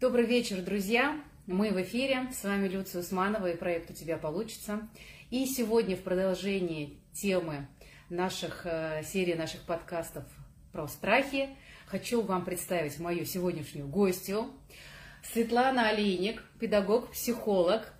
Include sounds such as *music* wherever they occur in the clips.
Добрый вечер, друзья! Мы в эфире, с вами Люция Усманова и проект «У тебя получится». И сегодня в продолжении темы наших, э, серии наших подкастов про страхи хочу вам представить мою сегодняшнюю гостью. Светлана Олейник, педагог, психолог,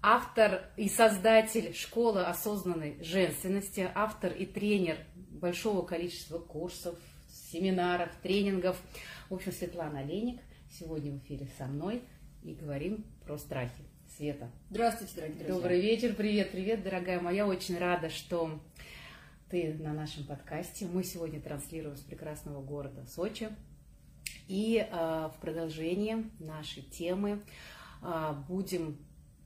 автор и создатель школы осознанной женственности, автор и тренер большого количества курсов, семинаров, тренингов. В общем, Светлана Олейник сегодня в эфире со мной и говорим про страхи. Света. Здравствуйте, дорогие друзья. Добрый вечер, привет, привет, дорогая моя. Очень рада, что ты на нашем подкасте. Мы сегодня транслируем с прекрасного города Сочи. И э, в продолжении нашей темы э, будем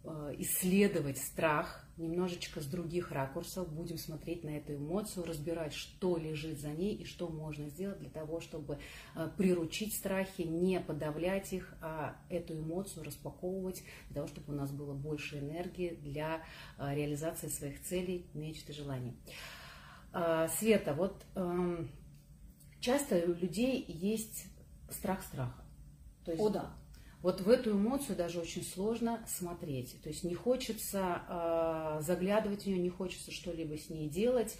э, исследовать страх немножечко с других ракурсов, будем смотреть на эту эмоцию, разбирать, что лежит за ней и что можно сделать для того, чтобы э, приручить страхи, не подавлять их, а эту эмоцию распаковывать, для того, чтобы у нас было больше энергии для э, реализации своих целей, мечт и желаний. Э, Света, вот эм, часто у людей есть страх страха. То есть, О, да вот в эту эмоцию даже очень сложно смотреть. То есть не хочется э, заглядывать в нее, не хочется что-либо с ней делать.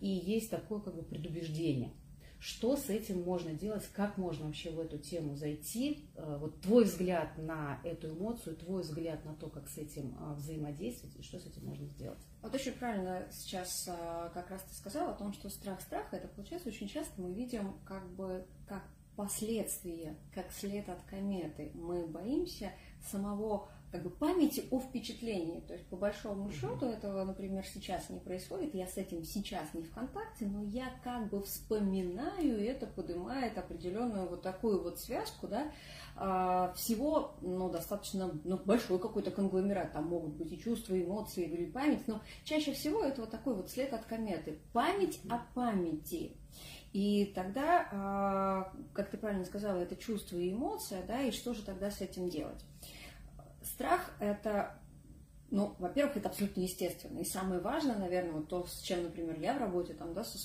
И есть такое как бы предубеждение. Что с этим можно делать, как можно вообще в эту тему зайти? Э, вот твой взгляд на эту эмоцию, твой взгляд на то, как с этим э, взаимодействовать и что с этим можно сделать. Вот очень правильно сейчас э, как раз ты сказала о том, что страх страха, это получается очень часто мы видим как бы как последствия, как след от кометы. Мы боимся самого как бы памяти о впечатлении. То есть, по большому счету, этого, например, сейчас не происходит. Я с этим сейчас не в контакте, но я как бы вспоминаю, и это поднимает определенную вот такую вот связку, да, а, всего, ну, достаточно, ну, большой какой-то конгломерат. Там могут быть и чувства, и эмоции, и память, но чаще всего это вот такой вот след от кометы. Память о памяти. И тогда, а, как ты правильно сказала, это чувство и эмоция, да, и что же тогда с этим делать? Страх – это ну, во-первых, это абсолютно естественно. И самое важное, наверное, вот то, с чем, например, я в работе там, да, со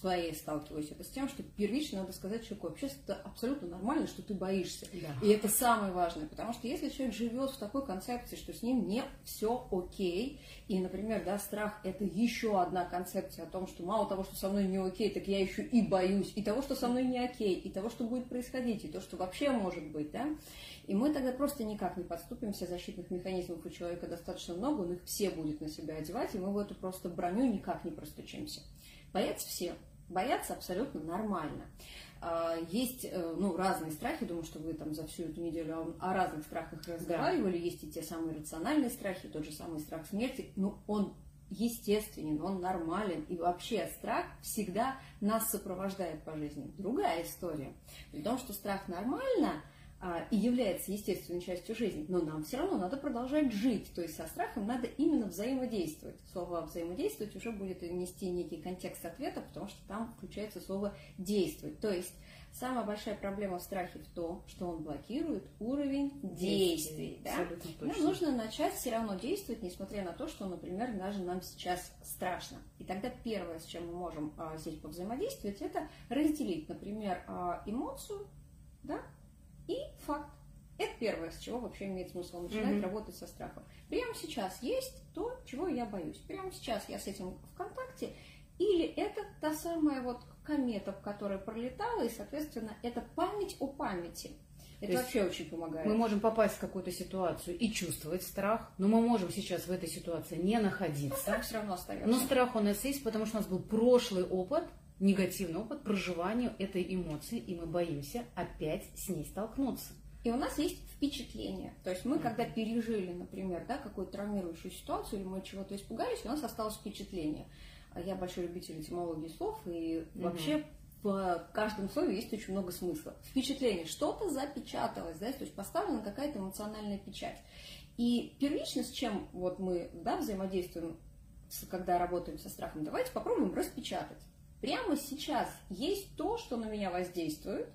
своей сталкиваюсь, это с тем, что первично надо сказать человеку, вообще это абсолютно нормально, что ты боишься. Да. И это самое важное, потому что если человек живет в такой концепции, что с ним не все окей, и, например, да, страх это еще одна концепция о том, что мало того, что со мной не окей, так я еще и боюсь, и того, что со мной не окей, и того, что будет происходить, и то, что вообще может быть, да, и мы тогда просто никак не подступимся, защитных механизмов у человека достаточно много, он их все будет на себя одевать, и мы в эту просто броню никак не простучимся. Боятся все, боятся абсолютно нормально. А, есть э, ну, разные страхи, думаю, что вы там за всю эту неделю о, разных страхах разговаривали. Да. Есть и те самые рациональные страхи, тот же самый страх смерти. Но он естественен, он нормален. И вообще страх всегда нас сопровождает по жизни. Другая история. При том, что страх нормально – и является естественной частью жизни, но нам все равно надо продолжать жить, то есть со страхом надо именно взаимодействовать. Слово взаимодействовать уже будет нести некий контекст ответа, потому что там включается слово действовать. То есть самая большая проблема в страхе в том, что он блокирует уровень действий. Да? Нам нужно начать все равно действовать, несмотря на то, что, например, даже нам сейчас страшно. И тогда первое, с чем мы можем а, здесь повзаимодействовать, это разделить, например, а, эмоцию, да, и факт. Это первое, с чего вообще имеет смысл начинать mm-hmm. работать со страхом. Прямо сейчас есть то, чего я боюсь. Прямо сейчас я с этим в контакте. Или это та самая вот комета, которая пролетала, и, соответственно, это память о памяти. Это То вообще очень помогает. Мы можем попасть в какую-то ситуацию и чувствовать страх, но мы можем сейчас в этой ситуации не находиться. Но страх все равно остается. Но страх у нас есть, потому что у нас был прошлый опыт, негативный опыт проживания этой эмоции, и мы боимся опять с ней столкнуться. И у нас есть впечатление. То есть мы, когда пережили, например, да, какую-то травмирующую ситуацию, или мы чего-то испугались, у нас осталось впечатление. Я большой любитель этимологии слов, и mm-hmm. вообще в каждом слове есть очень много смысла. Впечатление, что-то запечаталось, да, то есть поставлена какая-то эмоциональная печать. И первично, с чем вот мы да, взаимодействуем, когда работаем со страхом, давайте попробуем распечатать прямо сейчас есть то, что на меня воздействует,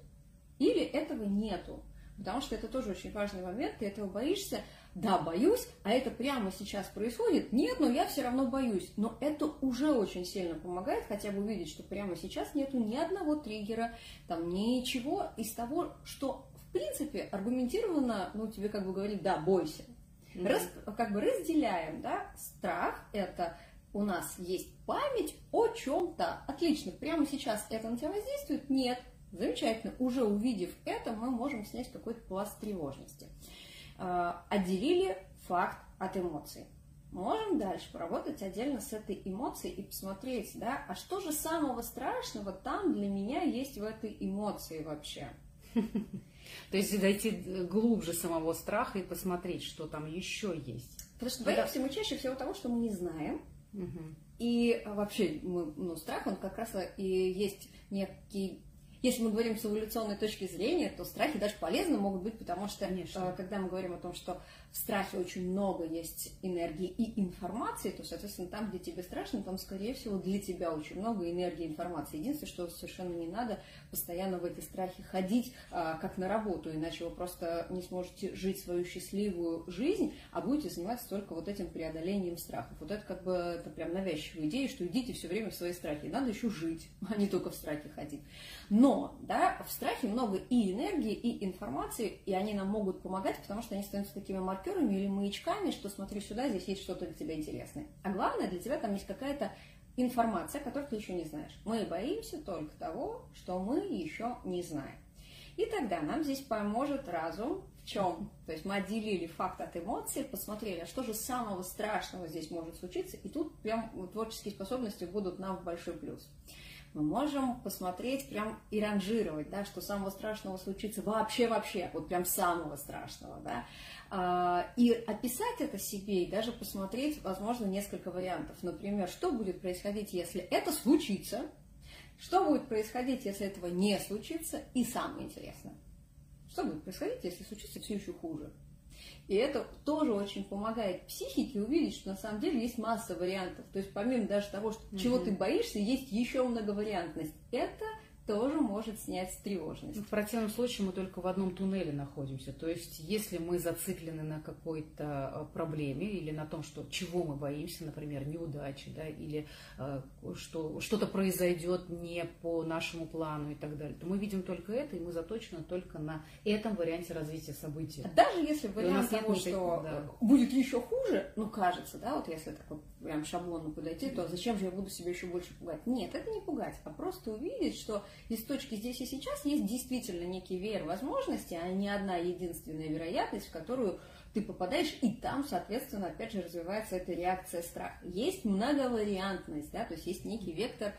или этого нету. Потому что это тоже очень важный момент, ты этого боишься, да, боюсь, а это прямо сейчас происходит, нет, но я все равно боюсь. Но это уже очень сильно помогает хотя бы увидеть, что прямо сейчас нету ни одного триггера, там ничего из того, что принципе, аргументированно, ну, тебе как бы говорит, да, бойся. Mm-hmm. Раз, как бы разделяем, да, страх – это у нас есть память о чем-то. Отлично, прямо сейчас это на тебя воздействует? Нет. Замечательно. Уже увидев это, мы можем снять какой-то пласт тревожности. А, отделили факт от эмоций. Можем дальше поработать отдельно с этой эмоцией и посмотреть, да, а что же самого страшного там для меня есть в этой эмоции вообще. То есть дойти глубже самого страха и посмотреть, что там еще есть. Потому что боимся мы чаще всего того, что мы не знаем. И вообще, мы, ну, страх, он как раз и есть некий если мы говорим с эволюционной точки зрения, то страхи даже полезны могут быть, потому что Конечно. Э, когда мы говорим о том, что в страхе очень много есть энергии и информации, то, соответственно, там, где тебе страшно, там, скорее всего, для тебя очень много энергии и информации. Единственное, что совершенно не надо постоянно в эти страхи ходить, а, как на работу, иначе вы просто не сможете жить свою счастливую жизнь, а будете заниматься только вот этим преодолением страхов. Вот это как бы это прям навязчивая идея, что идите все время в свои страхи. Надо еще жить, *laughs* а не только в страхе ходить. Но, да, в страхе много и энергии, и информации, и они нам могут помогать, потому что они становятся такими маркерами или маячками, что смотри сюда, здесь есть что-то для тебя интересное. А главное, для тебя там есть какая-то информация, которую ты еще не знаешь. Мы боимся только того, что мы еще не знаем. И тогда нам здесь поможет разум в чем? То есть мы отделили факт от эмоций, посмотрели, а что же самого страшного здесь может случиться, и тут прям творческие способности будут нам в большой плюс мы можем посмотреть прям и ранжировать, да, что самого страшного случится вообще-вообще, вот прям самого страшного, да, а, и описать это себе, и даже посмотреть, возможно, несколько вариантов. Например, что будет происходить, если это случится, что будет происходить, если этого не случится, и самое интересное, что будет происходить, если случится все еще хуже. И это тоже очень помогает психике увидеть, что на самом деле есть масса вариантов. То есть помимо даже того, что, чего ты боишься, есть еще многовариантность. Это тоже может снять тревожность. В противном случае мы только в одном туннеле находимся. То есть, если мы зациклены на какой-то э, проблеме или на том, что, чего мы боимся, например, неудачи, да, или э, что что-то произойдет не по нашему плану и так далее, то мы видим только это, и мы заточены только на этом варианте развития событий. Даже если вариант того, что да. будет еще хуже, ну, кажется, да, вот если так вот прям шаблонно подойти, то зачем же я буду себя еще больше пугать? Нет, это не пугать, а просто увидеть, что из точки здесь и сейчас есть действительно некий веер возможностей, а не одна единственная вероятность, в которую ты попадаешь, и там, соответственно, опять же развивается эта реакция страха. Есть многовариантность, да, то есть есть некий вектор,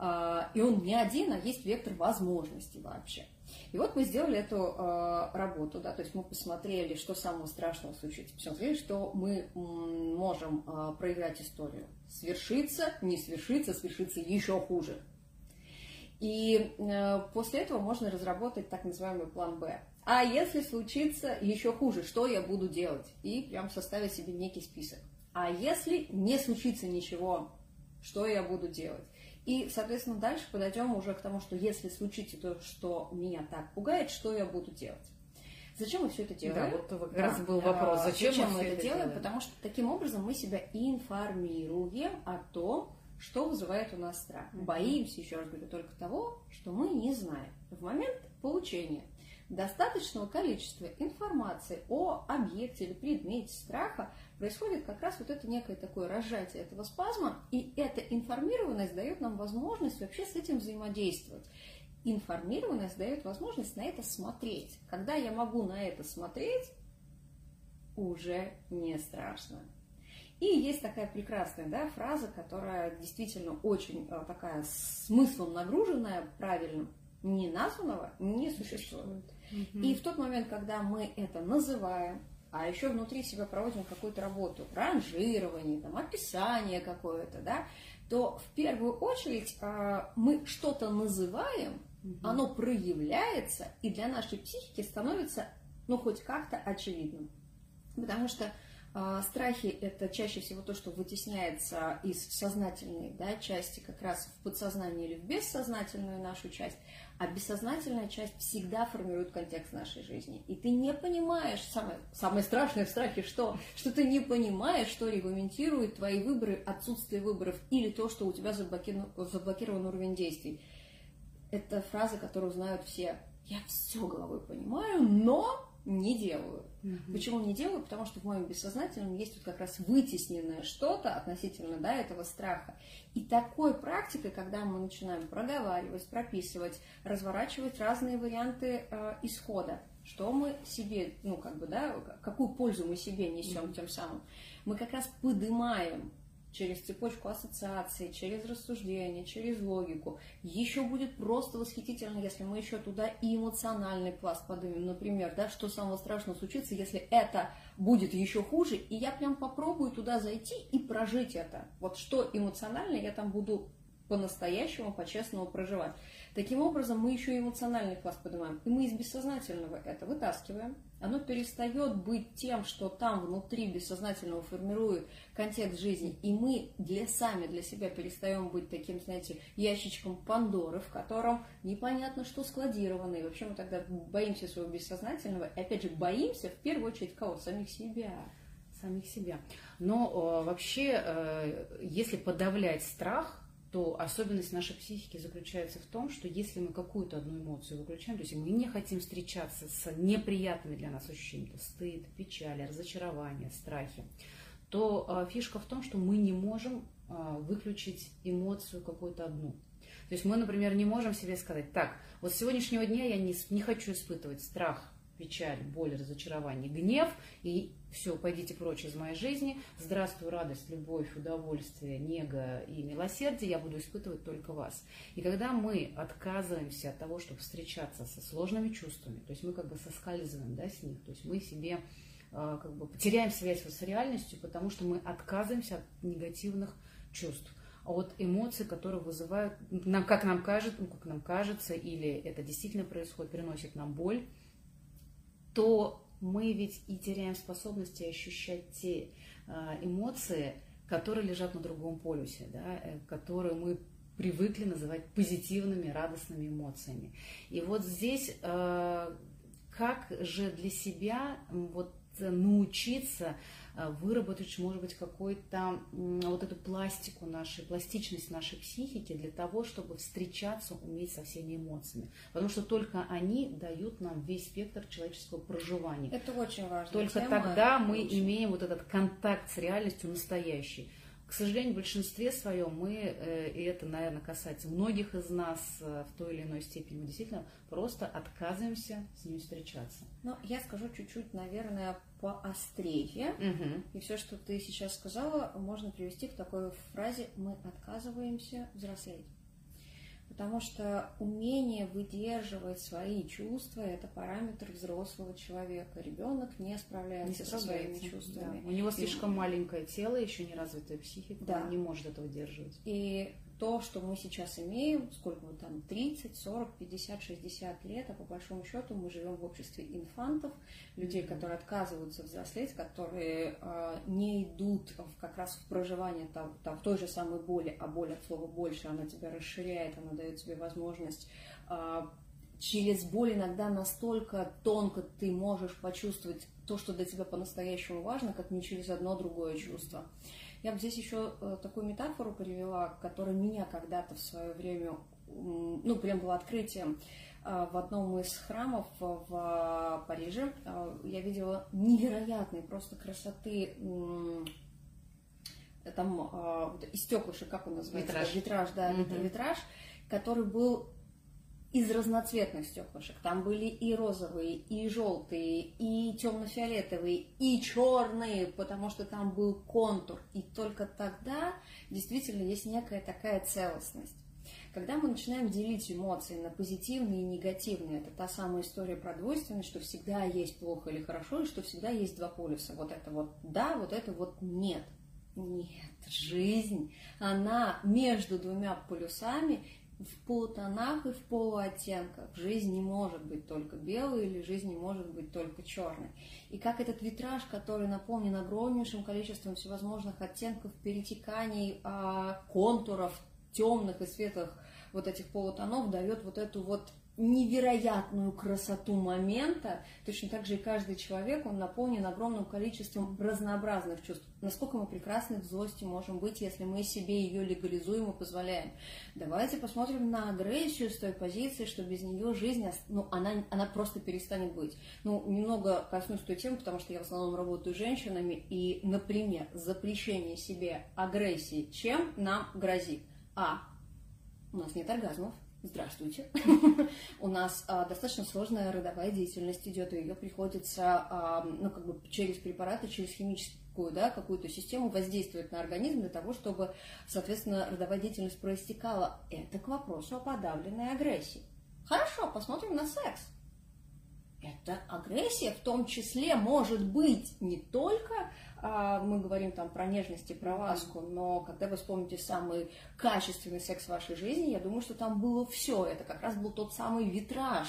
э, и он не один, а есть вектор возможностей вообще. И вот мы сделали эту э, работу, да, то есть мы посмотрели, что самого страшного случится, посмотрели, что мы можем э, проиграть историю. Свершится, не свершится, свершится еще хуже. И э, после этого можно разработать так называемый план Б. А если случится еще хуже, что я буду делать? И прям составить себе некий список. А если не случится ничего, что я буду делать? И, соответственно, дальше подойдем уже к тому, что если случится то, что меня так пугает, что я буду делать? Зачем мы все это делаем? Да, вот как да. раз был вопрос, зачем, зачем мы, это делаем? делаем? Потому что таким образом мы себя информируем о том, что вызывает у нас страх? Боимся, еще раз говорю, только того, что мы не знаем. В момент получения достаточного количества информации о объекте или предмете страха происходит как раз вот это некое такое разжатие этого спазма, и эта информированность дает нам возможность вообще с этим взаимодействовать. Информированность дает возможность на это смотреть. Когда я могу на это смотреть, уже не страшно. И есть такая прекрасная да, фраза, которая действительно очень э, такая смыслом нагруженная, правильным, не названного не существует. Угу. И в тот момент, когда мы это называем, а еще внутри себя проводим какую-то работу, ранжирование, там, описание какое-то, да, то в первую очередь э, мы что-то называем, угу. оно проявляется, и для нашей психики становится, ну, хоть как-то очевидным. Потому что а, страхи – это чаще всего то, что вытесняется из сознательной да, части как раз в подсознание или в бессознательную нашу часть, а бессознательная часть всегда формирует контекст нашей жизни. И ты не понимаешь, самое, самое страшное в страхе, что? Что ты не понимаешь, что регламентирует твои выборы, отсутствие выборов или то, что у тебя заблокирован, заблокирован уровень действий. Это фраза, которую знают все я все головой понимаю, но не делаю. Мгм. Почему не делаю? Потому что в моем бессознательном есть вот как раз вытесненное что-то относительно да, этого страха. И такой практикой, когда мы начинаем проговаривать, прописывать, разворачивать разные варианты э, исхода, что мы себе, ну как бы, да, какую пользу мы себе несем Мгм. тем самым, мы как раз поднимаем через цепочку ассоциаций, через рассуждение, через логику. Еще будет просто восхитительно, если мы еще туда и эмоциональный пласт поднимем. Например, да, что самого страшного случится, если это будет еще хуже, и я прям попробую туда зайти и прожить это. Вот что эмоционально я там буду по-настоящему, по-честному проживать. Таким образом, мы еще и эмоциональный пласт поднимаем. И мы из бессознательного это вытаскиваем. Оно перестает быть тем, что там внутри бессознательного формирует контекст жизни. И мы для сами, для себя перестаем быть таким, знаете, ящичком Пандоры, в котором непонятно, что складировано. И вообще мы тогда боимся своего бессознательного. И опять же, боимся в первую очередь кого? Самих себя. самих себя. Но э, вообще, э, если подавлять страх, то особенность нашей психики заключается в том, что если мы какую-то одну эмоцию выключаем, то есть мы не хотим встречаться с неприятными для нас ощущениями, то стыд, печаль, разочарование, страхи, то э, фишка в том, что мы не можем э, выключить эмоцию какую-то одну. То есть мы, например, не можем себе сказать, так, вот с сегодняшнего дня я не, не хочу испытывать страх, печаль, боль, разочарование, гнев, и все, пойдите прочь из моей жизни. Здравствуй, радость, любовь, удовольствие, нега и милосердие, я буду испытывать только вас. И когда мы отказываемся от того, чтобы встречаться со сложными чувствами, то есть мы как бы соскальзываем да, с них, то есть мы себе э, как бы теряем связь вот с реальностью, потому что мы отказываемся от негативных чувств. А вот эмоции, которые вызывают, нам, как, нам кажется, ну, как нам кажется, или это действительно происходит, приносит нам боль, то мы ведь и теряем способности ощущать те а, эмоции, которые лежат на другом полюсе, да, э, которые мы привыкли называть позитивными, радостными эмоциями. И вот здесь э, как же для себя вот научиться э, выработать, может быть, какой-то м, вот эту пластику нашей, пластичность нашей психики для того, чтобы встречаться, уметь со всеми эмоциями. Потому что только они дают нам весь спектр человеческого проживания. Это очень важно. Только тогда мы имеем вот этот контакт с реальностью настоящий. К сожалению, в большинстве своем мы, э, и это, наверное, касается многих из нас э, в той или иной степени, мы действительно просто отказываемся с ними встречаться. Но я скажу чуть-чуть, наверное, поострее. Мгм. И все, что ты сейчас сказала, можно привести к такой фразе «мы отказываемся взрослеть». Потому что умение выдерживать свои чувства – это параметр взрослого человека. Ребенок не справляется, Не со своими справляется, чувствами. да. У него слишком маленькое тело, еще не развитая психика, Да. он не может это выдерживать. И то, что мы сейчас имеем, сколько мы там, 30, 40, 50, 60 лет, а по большому счету мы живем в обществе инфантов, людей, которые отказываются взрослеть, которые э, не идут в, как раз в проживание там, там, той же самой боли, а боль от слова больше, она тебя расширяет, она дает тебе возможность э, через боль иногда настолько тонко ты можешь почувствовать то, что для тебя по-настоящему важно, как не через одно другое чувство. Я бы здесь еще э, такую метафору привела, которая меня когда-то в свое время, ну, прям было открытием э, в одном из храмов в в Париже. Э, Я видела невероятной просто красоты там э, из стеклышек, как он называется? Витраж. Витраж, да, Мгм. это витраж, который был из разноцветных стеклышек. Там были и розовые, и желтые, и темно-фиолетовые, и черные, потому что там был контур. И только тогда действительно есть некая такая целостность. Когда мы начинаем делить эмоции на позитивные и негативные, это та самая история про двойственность, что всегда есть плохо или хорошо, и что всегда есть два полюса. Вот это вот да, вот это вот нет. Нет, жизнь, она между двумя полюсами в полутонах и в полуоттенках. Жизнь не может быть только белой или жизнь не может быть только черной. И как этот витраж, который наполнен огромнейшим количеством всевозможных оттенков, перетеканий, а, контуров, темных и светлых вот этих полутонов, дает вот эту вот невероятную красоту момента, точно так же и каждый человек, он наполнен огромным количеством разнообразных чувств. Насколько мы прекрасны в злости можем быть, если мы себе ее легализуем и позволяем. Давайте посмотрим на агрессию с той позиции, что без нее жизнь, ну, она, она просто перестанет быть. Ну, немного коснусь той темы, потому что я в основном работаю с женщинами, и, например, запрещение себе агрессии чем нам грозит? А. У нас нет оргазмов. Здравствуйте. *laughs* У нас а, достаточно сложная родовая деятельность идет, и ее приходится, а, ну, как бы через препараты, через химическую, да, какую-то систему воздействовать на организм для того, чтобы, соответственно, родовая деятельность проистекала. Это к вопросу о подавленной агрессии. Хорошо, посмотрим на секс. Это агрессия в том числе может быть не только а, мы говорим там про нежность и про ласку, но когда вы вспомните самый качественный секс в вашей жизни, я думаю, что там было все. Это как раз был тот самый витраж,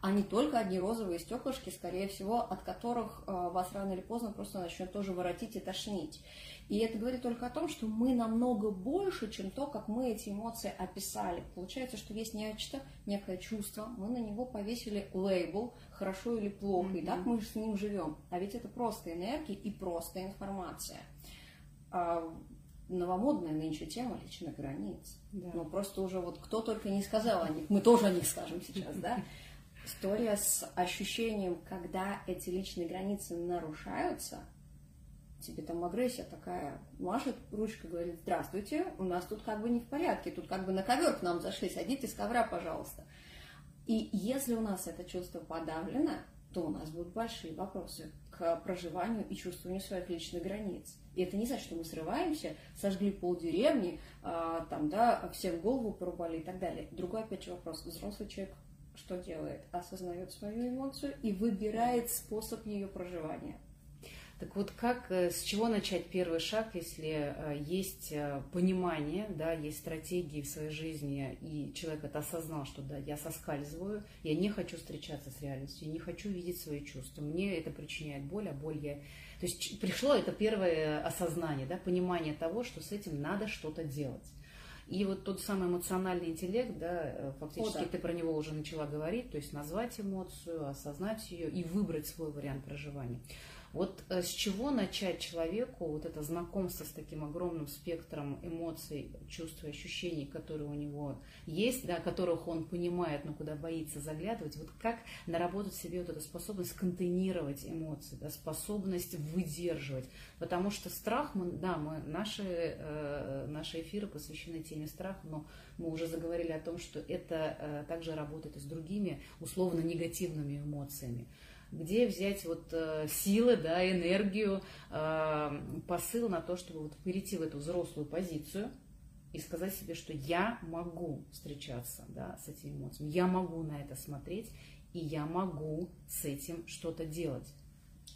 а не только одни розовые стеклышки, скорее всего, от которых а, вас рано или поздно просто начнет тоже воротить и тошнить. И это говорит только о том, что мы намного больше, чем то, как мы эти эмоции описали. Получается, что есть нечто, некое чувство, мы на него повесили лейбл, хорошо или плохо, mm-hmm. и так мы с ним живем. А ведь это просто энергия и просто информация. А новомодная нынче тема личных границ. Да. Ну, просто уже вот кто только не сказал о них, мы тоже о них скажем сейчас, да? *laughs* История с ощущением, когда эти личные границы нарушаются – тебе там агрессия такая машет ручкой, говорит, здравствуйте, у нас тут как бы не в порядке, тут как бы на ковер к нам зашли, садитесь с ковра, пожалуйста. И если у нас это чувство подавлено, то у нас будут большие вопросы к проживанию и чувствованию своих личных границ. И это не значит, что мы срываемся, сожгли полдеревни, а, там, да, всем голову порубали и так далее. Другой, опять же, вопрос. Взрослый человек что делает? Осознает свою эмоцию и выбирает способ ее проживания. Так вот, как, э, с чего начать первый шаг, если э, есть э, понимание, да, есть стратегии в своей жизни, и человек это осознал, что да, я соскальзываю, я не хочу встречаться с реальностью, я не хочу видеть свои чувства, мне это причиняет боль, а боль я... То есть пришло это первое осознание, да, понимание того, что с этим надо что-то делать. И вот тот самый эмоциональный интеллект, да, фактически О, да. ты про него уже начала говорить, то есть назвать эмоцию, осознать ее и выбрать свой вариант проживания. Вот э, с чего начать человеку вот это знакомство с таким огромным спектром эмоций, чувств и ощущений, которые у него есть, да, которых он понимает, но куда боится заглядывать, вот как наработать себе вот эту способность контейнировать эмоции, да, способность выдерживать, потому что страх, мы, да, мы, наши, э, наши эфиры посвящены теме страха, но мы уже заговорили о том, что это э, также работает и с другими условно негативными эмоциями где взять вот э, силы, да, энергию, э, посыл на то, чтобы вот перейти в эту взрослую позицию и сказать себе, что я могу встречаться да, с этими эмоциями, я могу на это смотреть, и я могу с этим что-то делать.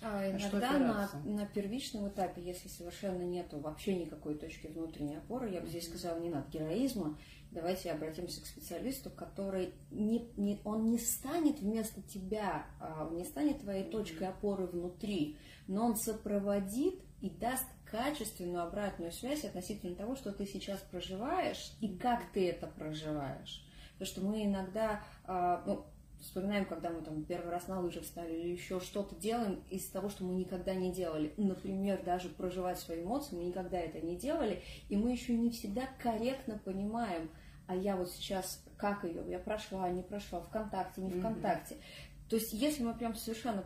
А, а иногда на, на первичном этапе, если совершенно нету вообще никакой точки внутренней опоры, я бы здесь сказала, не надо героизма, давайте обратимся к специалисту, который не, не, он не станет вместо тебя, а, он не станет твоей точкой опоры внутри, но он сопроводит и даст качественную обратную связь относительно того, что ты сейчас проживаешь и как ты это проживаешь. Потому что мы иногда, а, ну, вспоминаем, когда мы там первый раз на лыжи встали или еще что-то делаем из того, что мы никогда не делали. Например, даже проживать свои эмоции, мы никогда это не делали, и мы еще не всегда корректно понимаем, а я вот сейчас как ее, я прошла, не прошла, ВКонтакте, не ВКонтакте. Mm-hmm. То есть, если мы прям совершенно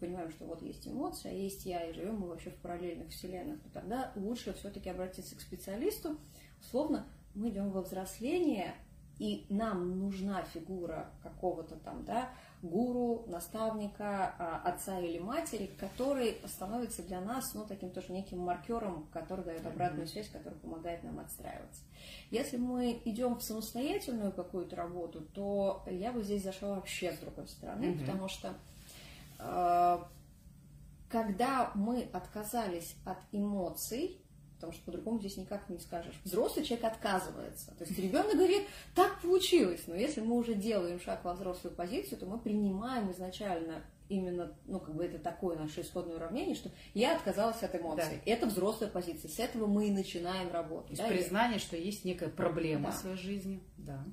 понимаем, что вот есть эмоция, а есть я, и живем мы вообще в параллельных вселенных, то тогда лучше все-таки обратиться к специалисту. Условно, мы идем во взросление, и нам нужна фигура какого-то там, да, гуру, наставника, а, отца или матери, который становится для нас, ну, таким тоже неким маркером, который дает обратную связь, который помогает нам отстраиваться. Если мы идем в самостоятельную какую-то работу, то я бы здесь зашла вообще с другой стороны, mm-hmm. потому что э, когда мы отказались от эмоций, потому что по-другому здесь никак не скажешь. Взрослый человек отказывается. То есть ребенок говорит, так получилось. Но если мы уже делаем шаг во взрослую позицию, то мы принимаем изначально именно, ну, как бы это такое наше исходное уравнение, что я отказалась от эмоций. Да. Это взрослая позиция. С этого мы и начинаем работу. То есть да, признание, и... что есть некая проблема да. в своей жизни. Да.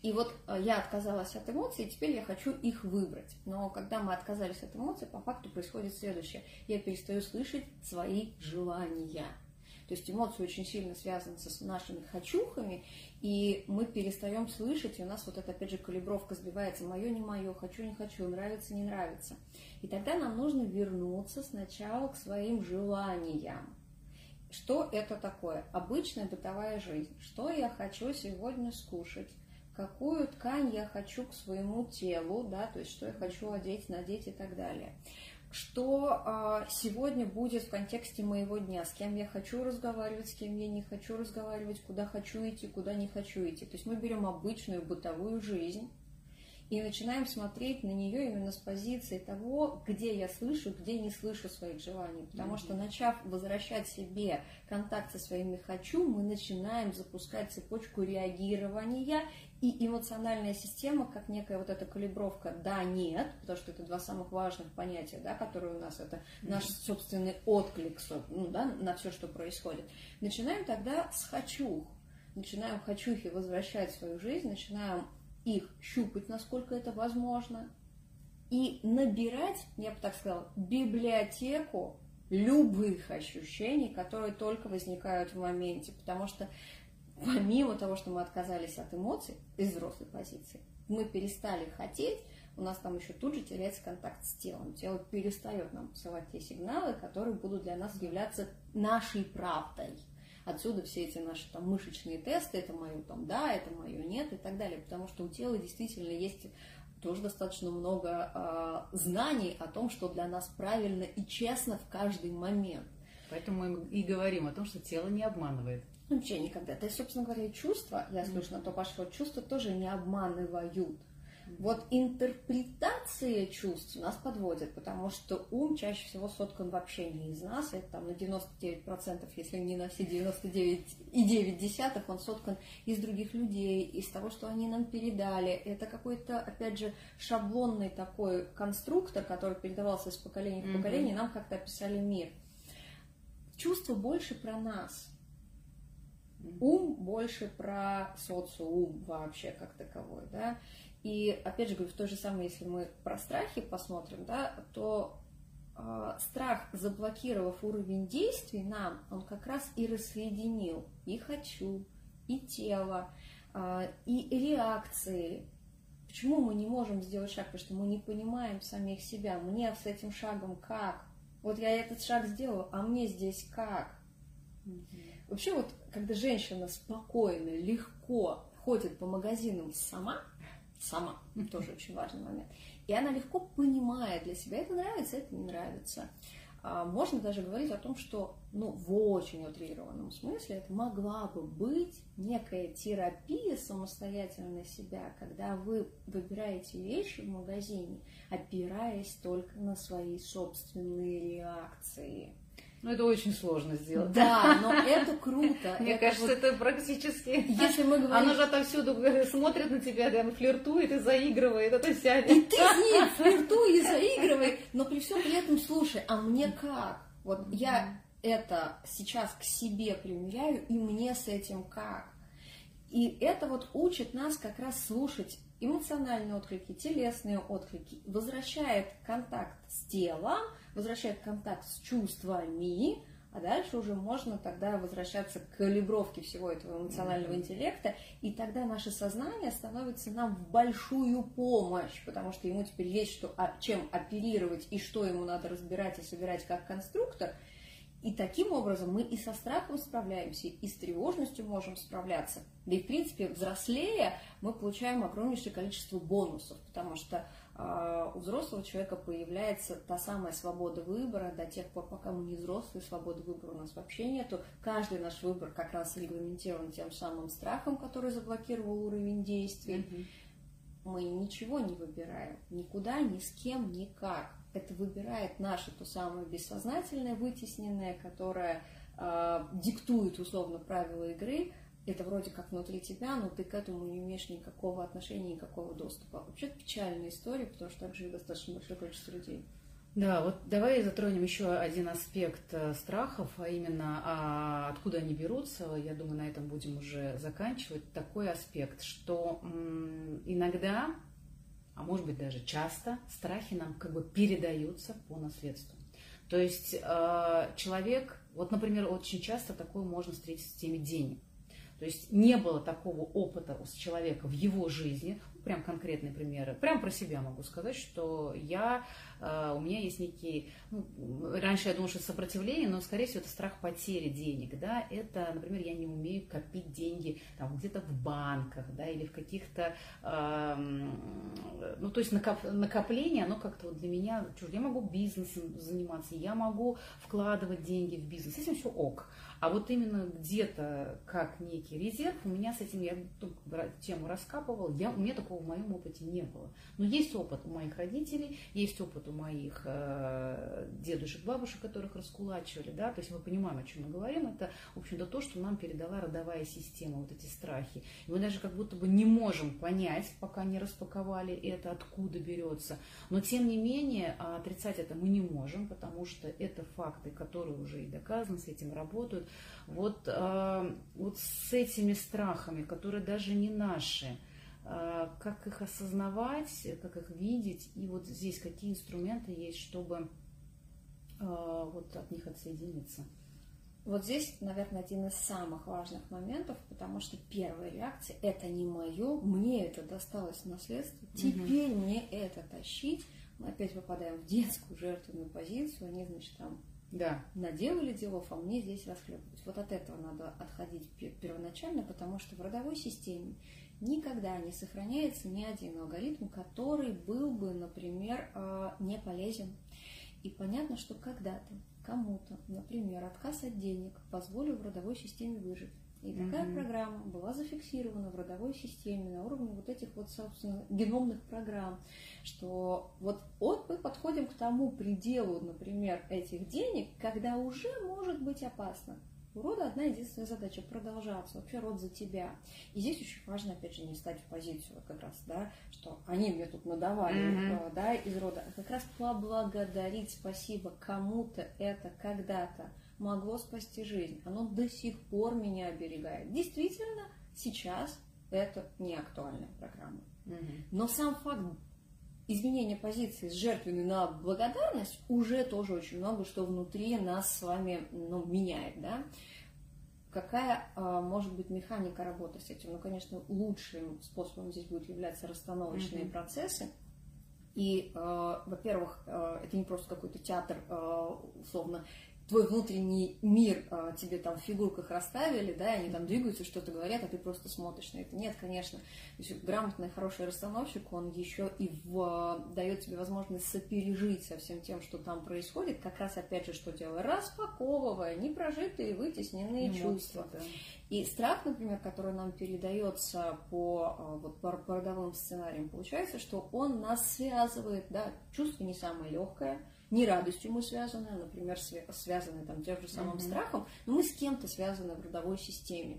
И вот э, я отказалась от эмоций, и теперь я хочу их выбрать. Но когда мы отказались от эмоций, по факту происходит следующее. Я перестаю слышать свои желания. То есть эмоции очень сильно связаны с нашими хочухами, и мы перестаем слышать, и у нас вот эта, опять же, калибровка сбивается, мое, не мое, хочу, не хочу, нравится, не нравится. И тогда нам нужно вернуться сначала к своим желаниям. Что это такое? Обычная бытовая жизнь. Что я хочу сегодня скушать? Какую ткань я хочу к своему телу, да, то есть что я хочу одеть, надеть и так далее что а, сегодня будет в контексте моего дня, с кем я хочу разговаривать, с кем я не хочу разговаривать, куда хочу идти, куда не хочу идти. То есть мы берем обычную бытовую жизнь и начинаем смотреть на нее именно с позиции того, где я слышу, где не слышу своих желаний. Потому mm-hmm. что начав возвращать себе контакт со своими хочу, мы начинаем запускать цепочку реагирования и эмоциональная система, как некая вот эта калибровка «да-нет», потому что это два самых важных понятия, да, которые у нас, это наш собственный отклик ну, да, на все, что происходит. Начинаем тогда с «хочу». Начинаем хочухи возвращать в свою жизнь, начинаем их щупать, насколько это возможно, и набирать, я бы так сказала, библиотеку любых ощущений, которые только возникают в моменте, потому что помимо того, что мы отказались от эмоций из взрослой позиции, мы перестали хотеть, у нас там еще тут же теряется контакт с телом. Тело перестает нам посылать те сигналы, которые будут для нас являться нашей правдой. Отсюда все эти наши там мышечные тесты, это мое там да, это мое нет и так далее, потому что у тела действительно есть тоже достаточно много э, знаний о том, что для нас правильно и честно в каждый момент. Поэтому мы и говорим о том, что тело не обманывает. Ну, вообще никогда. То есть, собственно говоря, чувства, я слышу на то пошло, чувства тоже не обманывают. Вот интерпретация чувств нас подводит, потому что ум чаще всего соткан вообще не из нас, это там на 99%, если не на все 99,9, он соткан из других людей, из того, что они нам передали. Это какой-то, опять же, шаблонный такой конструктор, который передавался из поколения в поколение, mm-hmm. нам как-то описали мир. Чувство больше про нас – Ум больше про социум вообще как таковой, да. И опять же говорю, в то же самое, если мы про страхи посмотрим, да, то э, страх, заблокировав уровень действий нам, он как раз и рассоединил и хочу, и тело, э, и реакции. Почему мы не можем сделать шаг? Потому что мы не понимаем самих себя. Мне с этим шагом как? Вот я этот шаг сделала, а мне здесь как? Mm-hmm. Вообще вот, когда женщина спокойно, легко ходит по магазинам сама, сама, тоже очень важный момент, и она легко понимает для себя, это нравится, это не нравится. А можно даже говорить о том, что ну, в очень утрированном смысле это могла бы быть некая терапия самостоятельно себя, когда вы выбираете вещи в магазине, опираясь только на свои собственные реакции. Ну, это очень сложно сделать. Да, *laughs* но это круто. Мне это кажется, вот... это практически... Если мы говорим... Она же отовсюду смотрит на тебя, там, флиртует и заигрывает, это вся... И ты с ней флиртуй и заигрывай, но при всем при этом, слушай, а мне как? Вот я это сейчас к себе примеряю, и мне с этим как? И это вот учит нас как раз слушать эмоциональные отклики, телесные отклики, возвращает контакт с телом, возвращает контакт с чувствами, а дальше уже можно тогда возвращаться к калибровке всего этого эмоционального интеллекта, и тогда наше сознание становится нам в большую помощь, потому что ему теперь есть что, а, чем оперировать и что ему надо разбирать и собирать как конструктор. И таким образом мы и со страхом справляемся, и с тревожностью можем справляться. Да и, в принципе, взрослея, мы получаем огромнейшее количество бонусов, потому что а, у взрослого человека появляется та самая свобода выбора до тех пор, пока мы не взрослые, свободы выбора у нас вообще нету. Каждый наш выбор как раз регламентирован тем самым страхом, который заблокировал уровень действий. Mm-hmm. Мы ничего не выбираем, никуда, ни с кем, никак. Это выбирает наше то самое бессознательное, вытесненное, которое э, диктует условно правила игры, это вроде как внутри тебя, но ты к этому не имеешь никакого отношения, никакого доступа. Вообще печальная история, потому что так живет достаточно большое количество людей. Да, вот давай затронем еще один аспект э, страхов, а именно а откуда они берутся. Я думаю, на этом будем уже заканчивать. Такой аспект, что м, иногда, а может быть даже часто, страхи нам как бы передаются по наследству. То есть э, человек, вот, например, очень часто такое можно встретить в теме денег. То есть не было такого опыта у человека в его жизни, прям конкретные примеры, прям про себя могу сказать, что я, э, у меня есть некий, ну, раньше я думала, что сопротивление, но, скорее всего, это страх потери денег, да, это, например, я не умею копить деньги там где-то в банках, да, или в каких-то, э, ну, то есть накоп, накопление, оно как-то вот для меня, чуждо. я могу бизнесом заниматься, я могу вкладывать деньги в бизнес, с этим все ок, а вот именно где-то как некий резерв, у меня с этим, я тему раскапывала, я, у меня такого в моем опыте не было. Но есть опыт у моих родителей, есть опыт у моих э, дедушек, бабушек, которых раскулачивали, да, то есть мы понимаем, о чем мы говорим, это, в общем-то, то, что нам передала родовая система, вот эти страхи. И мы даже как будто бы не можем понять, пока не распаковали это, откуда берется. Но, тем не менее, отрицать это мы не можем, потому что это факты, которые уже и доказаны, с этим работают. Вот, э, вот с этими страхами, которые даже не наши, как их осознавать, как их видеть, и вот здесь какие инструменты есть, чтобы э, вот от них отсоединиться. Вот здесь, наверное, один из самых важных моментов, потому что первая реакция – это не мое, мне это досталось в наследство, теперь угу. мне это тащить. Мы опять попадаем в детскую жертвенную позицию, они, значит, там да. наделали делов, а мне здесь расхлебывать. Вот от этого надо отходить первоначально, потому что в родовой системе никогда не сохраняется ни один алгоритм, который был бы, например, а, не полезен. И понятно, что когда-то кому-то, например, отказ от денег позволил в родовой системе выжить. И такая mm-hmm. программа была зафиксирована в родовой системе на уровне вот этих вот, собственно, геномных программ, что вот, вот мы подходим к тому пределу, например, этих денег, когда уже может быть опасно. У рода одна единственная задача – продолжаться, вообще род за тебя. И здесь очень важно, опять же, не стать в позицию как раз, да, что они мне тут надавали, mm-hmm. да, из рода, а как раз поблагодарить, спасибо, кому-то это когда-то могло спасти жизнь. Оно до сих пор меня оберегает. Действительно, сейчас это не актуальная программа. Но сам факт изменения позиции с жертвенной на благодарность уже тоже очень много что внутри нас с вами ну, меняет. Да? Какая э, может быть механика работы с этим? Ну, конечно, лучшим способом здесь будут являться расстановочные mm-hmm. процессы. И, э, во-первых, э, это не просто какой-то театр, э, условно, твой внутренний мир а, тебе там в фигурках расставили, да, и они там двигаются, что-то говорят, а ты просто смотришь на это. Нет, конечно. То есть грамотный, хороший расстановщик, он еще и в, дает тебе возможность сопережить со всем тем, что там происходит, как раз опять же, что делая, распаковывая непрожитые, вытесненные Эмоции, чувства. Да. И страх, например, который нам передается по, а, вот, по, по родовым сценариям, получается, что он нас связывает, да, чувство не самое легкое, не радостью мы связаны, а, например, связаны там тем же самым mm-hmm. страхом, но мы с кем-то связаны в родовой системе.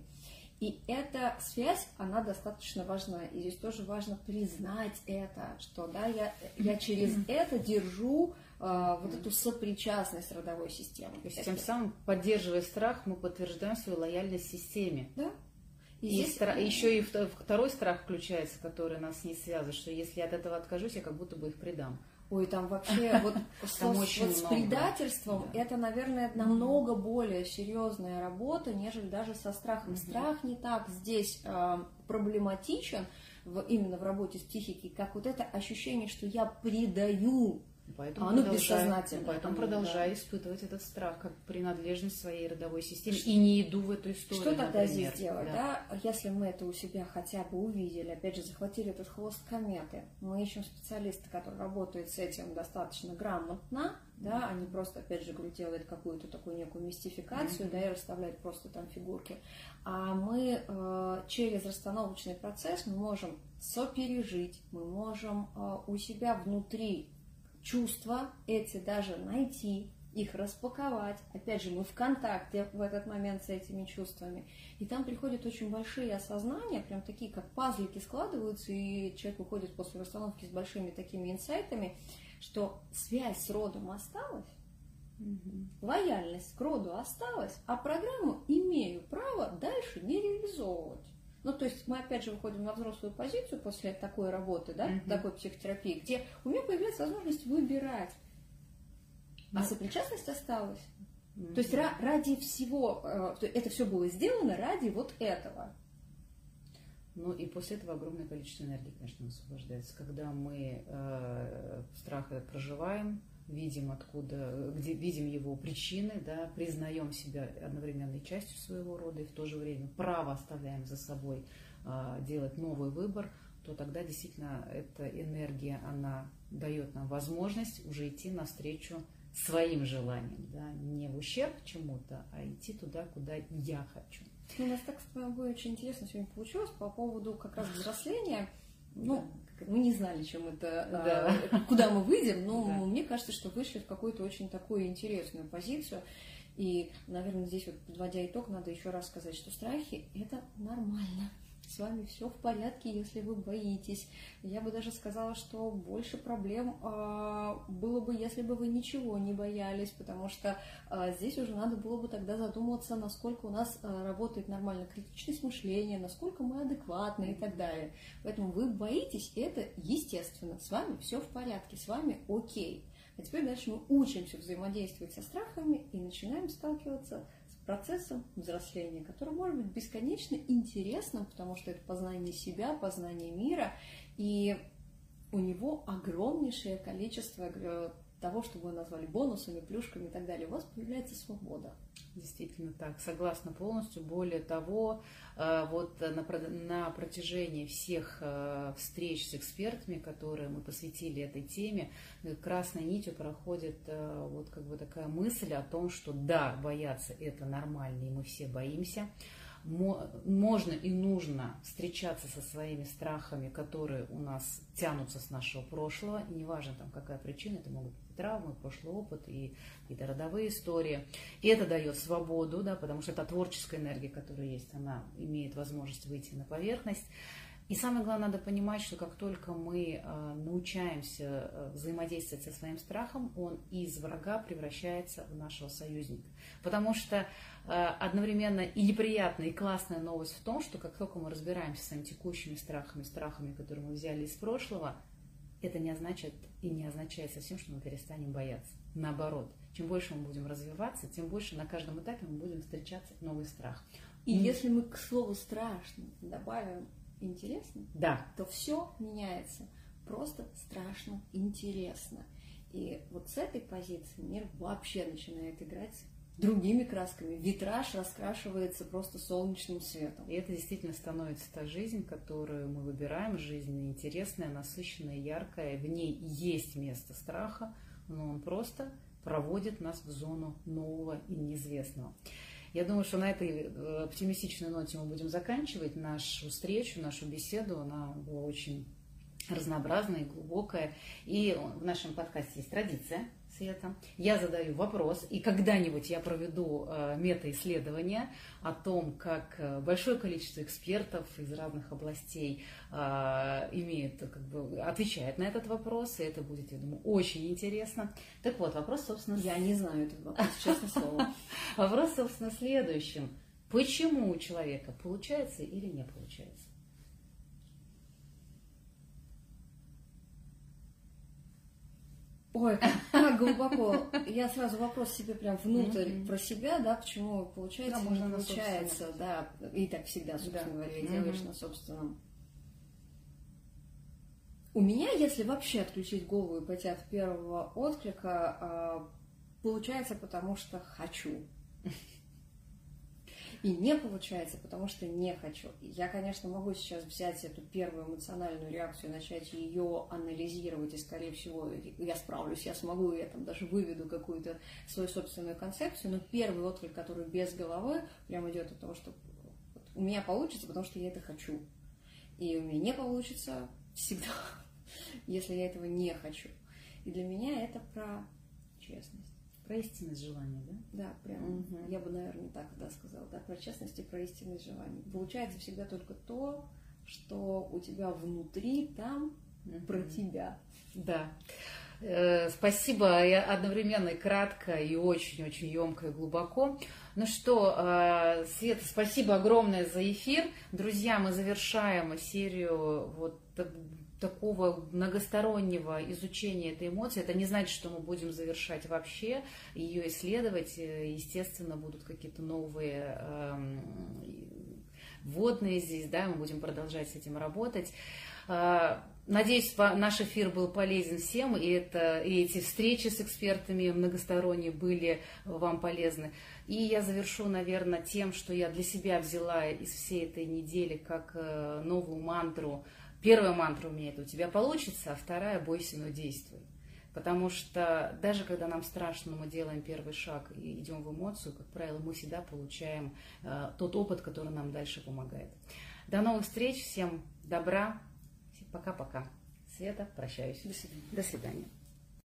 И эта связь, она достаточно важна. И здесь тоже важно признать это, что да, я, я через это держу э, вот эту сопричастность родовой системы. То есть тем самым, поддерживая страх, мы подтверждаем свою лояльность системе. Да. И, и здесь... стра... еще и второй страх включается, который нас не связывает, что если я от этого откажусь, я как будто бы их предам. Ой, там вообще *laughs* вот, там с, вот с предательством да. это, наверное, намного более серьезная работа, нежели даже со страхом. Угу. Страх не так здесь э, проблематичен в, именно в работе с психикой, как вот это ощущение, что я предаю Поэтому а, ну, бессознательно. Поэтому да. испытывать этот страх, как принадлежность своей родовой системе, и не иду в эту историю. Что тогда например. здесь делать, да. да? Если мы это у себя хотя бы увидели, опять же, захватили этот хвост кометы, мы ищем специалиста, который работает с этим достаточно грамотно, да, они просто, опять же, говорю, делают какую-то такую некую мистификацию, mm-hmm. да, и расставляют просто там фигурки. А мы э, через расстановочный процесс мы можем сопережить, мы можем э, у себя внутри чувства эти даже найти, их распаковать. Опять же, мы в контакте в этот момент с этими чувствами. И там приходят очень большие осознания, прям такие, как пазлики складываются, и человек выходит после расстановки с большими такими инсайтами, что связь с родом осталась, лояльность к роду осталась, а программу имею право дальше не реализовывать. Ну, то есть мы опять же выходим на взрослую позицию после такой работы, да, mm такой психотерапии, где у меня появляется возможность выбирать. А сопричастность осталась. mm То есть ради всего, э, это все было сделано ради вот этого. Ну и после этого огромное количество энергии, конечно, освобождается. Когда мы э, страх проживаем, видим откуда, где видим его причины, да, признаем себя одновременной частью своего рода и в то же время право оставляем за собой э, делать новый выбор, то тогда действительно эта энергия, она дает нам возможность уже идти навстречу своим желаниям, да, не в ущерб чему-то, а идти туда, куда я хочу. У нас так с тобой очень интересно сегодня получилось по поводу как раз взросления. Ну, мы не знали, чем это, да. а, куда мы выйдем, но да. мне кажется, что вышли в какую-то очень такую интересную позицию. И, наверное, здесь вот, подводя итог, надо еще раз сказать, что страхи – это нормально с вами все в порядке, если вы боитесь. Я бы даже сказала, что больше проблем э, было бы, если бы вы ничего не боялись, потому что э, здесь уже надо было бы тогда задуматься, насколько у нас э, работает нормально критичность мышления, насколько мы адекватны и так далее. Поэтому вы боитесь, и это естественно. С вами все в порядке, с вами окей. А теперь дальше мы учимся взаимодействовать со страхами и начинаем сталкиваться процессом взросления, который может быть бесконечно интересным, потому что это познание себя, познание мира, и у него огромнейшее количество э, того, что мы назвали бонусами, плюшками и так далее, у вас появляется свобода. Действительно так, согласна полностью. Более того, э, вот на, на протяжении всех э, встреч с экспертами, которые мы посвятили этой теме, э, красной нитью проходит вот как бы такая мысль о том, что да, бояться это нормально, и мы все боимся, можно и нужно встречаться со своими страхами, которые у нас тянутся с нашего прошлого, неважно там какая причина, это могут быть травмы, прошлый опыт и какие-то родовые истории. И это дает свободу, да, потому что это творческая энергия, которая есть, она имеет возможность выйти на поверхность. И самое главное, надо понимать, что как только мы э, научаемся э, взаимодействовать со своим страхом, он из врага превращается в нашего союзника. Потому что э, одновременно и неприятная, и классная новость в том, что как только мы разбираемся с своими текущими страхами, страхами, которые мы взяли из прошлого, это не означает и не означает совсем, что мы перестанем бояться. Наоборот, чем больше мы будем развиваться, тем больше на каждом этапе мы будем встречаться новый страх. И mm. если мы к слову страшно добавим интересно, да. то все меняется. Просто страшно интересно. И вот с этой позиции мир вообще начинает играть другими красками. Витраж раскрашивается просто солнечным светом. И это действительно становится та жизнь, которую мы выбираем. Жизнь интересная, насыщенная, яркая. В ней есть место страха, но он просто проводит нас в зону нового и неизвестного. Я думаю, что на этой э, оптимистичной ноте мы будем заканчивать нашу встречу, нашу беседу. Она была очень разнообразная и глубокая. И в нашем подкасте есть традиция Света. Я задаю вопрос, и когда-нибудь я проведу э, мета-исследование о том, как э, большое количество экспертов из разных областей э, имеет, как бы, отвечает на этот вопрос, и это будет, я думаю, очень интересно. Так вот, вопрос, собственно... Я не знаю этот вопрос, честное слово. *laughs* Вопрос, собственно, следующим. Почему у человека получается или не получается? Ой, как *laughs* глубоко. Я сразу вопрос себе прям внутрь mm-hmm. про себя, да, почему получается, да, можно получается, да, и так всегда, собственно да. говоря, mm-hmm. делаешь на собственном. У меня, если вообще отключить голову и пойти от первого отклика, а, получается потому что хочу. И не получается, потому что не хочу. Я, конечно, могу сейчас взять эту первую эмоциональную реакцию, начать ее анализировать, и, скорее всего, я справлюсь, я смогу, я там даже выведу какую-то свою собственную концепцию, но первый отклик, который без головы, прям идет от того, что у меня получится, потому что я это хочу. И у меня не получится *laughs* всегда, если я этого не хочу. И для меня это про честность. Про истинность желания, да? Да, прям. Угу. Я бы, наверное, так да, сказала. Да, про честность и про истинность желаний. Получается всегда только то, что у тебя внутри, там, угу. про тебя. Да. Э, спасибо и одновременно и кратко, и очень-очень емко и глубоко. Ну что, э, Света, спасибо огромное за эфир. Друзья, мы завершаем серию вот такого многостороннего изучения этой эмоции. Это не значит, что мы будем завершать вообще ее исследовать. Э, естественно, будут какие-то новые эм, вводные здесь, да, мы будем продолжать с этим работать. Надеюсь, наш эфир был полезен всем, и, это, и эти встречи с экспертами многосторонние были вам полезны. И я завершу, наверное, тем, что я для себя взяла из всей этой недели как э, новую мантру. Первая мантра у меня это «У тебя получится», а вторая «Бойся, но действуй». Потому что даже когда нам страшно, мы делаем первый шаг и идем в эмоцию, как правило, мы всегда получаем э, тот опыт, который нам дальше помогает. До новых встреч, всем добра, Пока-пока. Света, прощаюсь. До свидания. До свидания.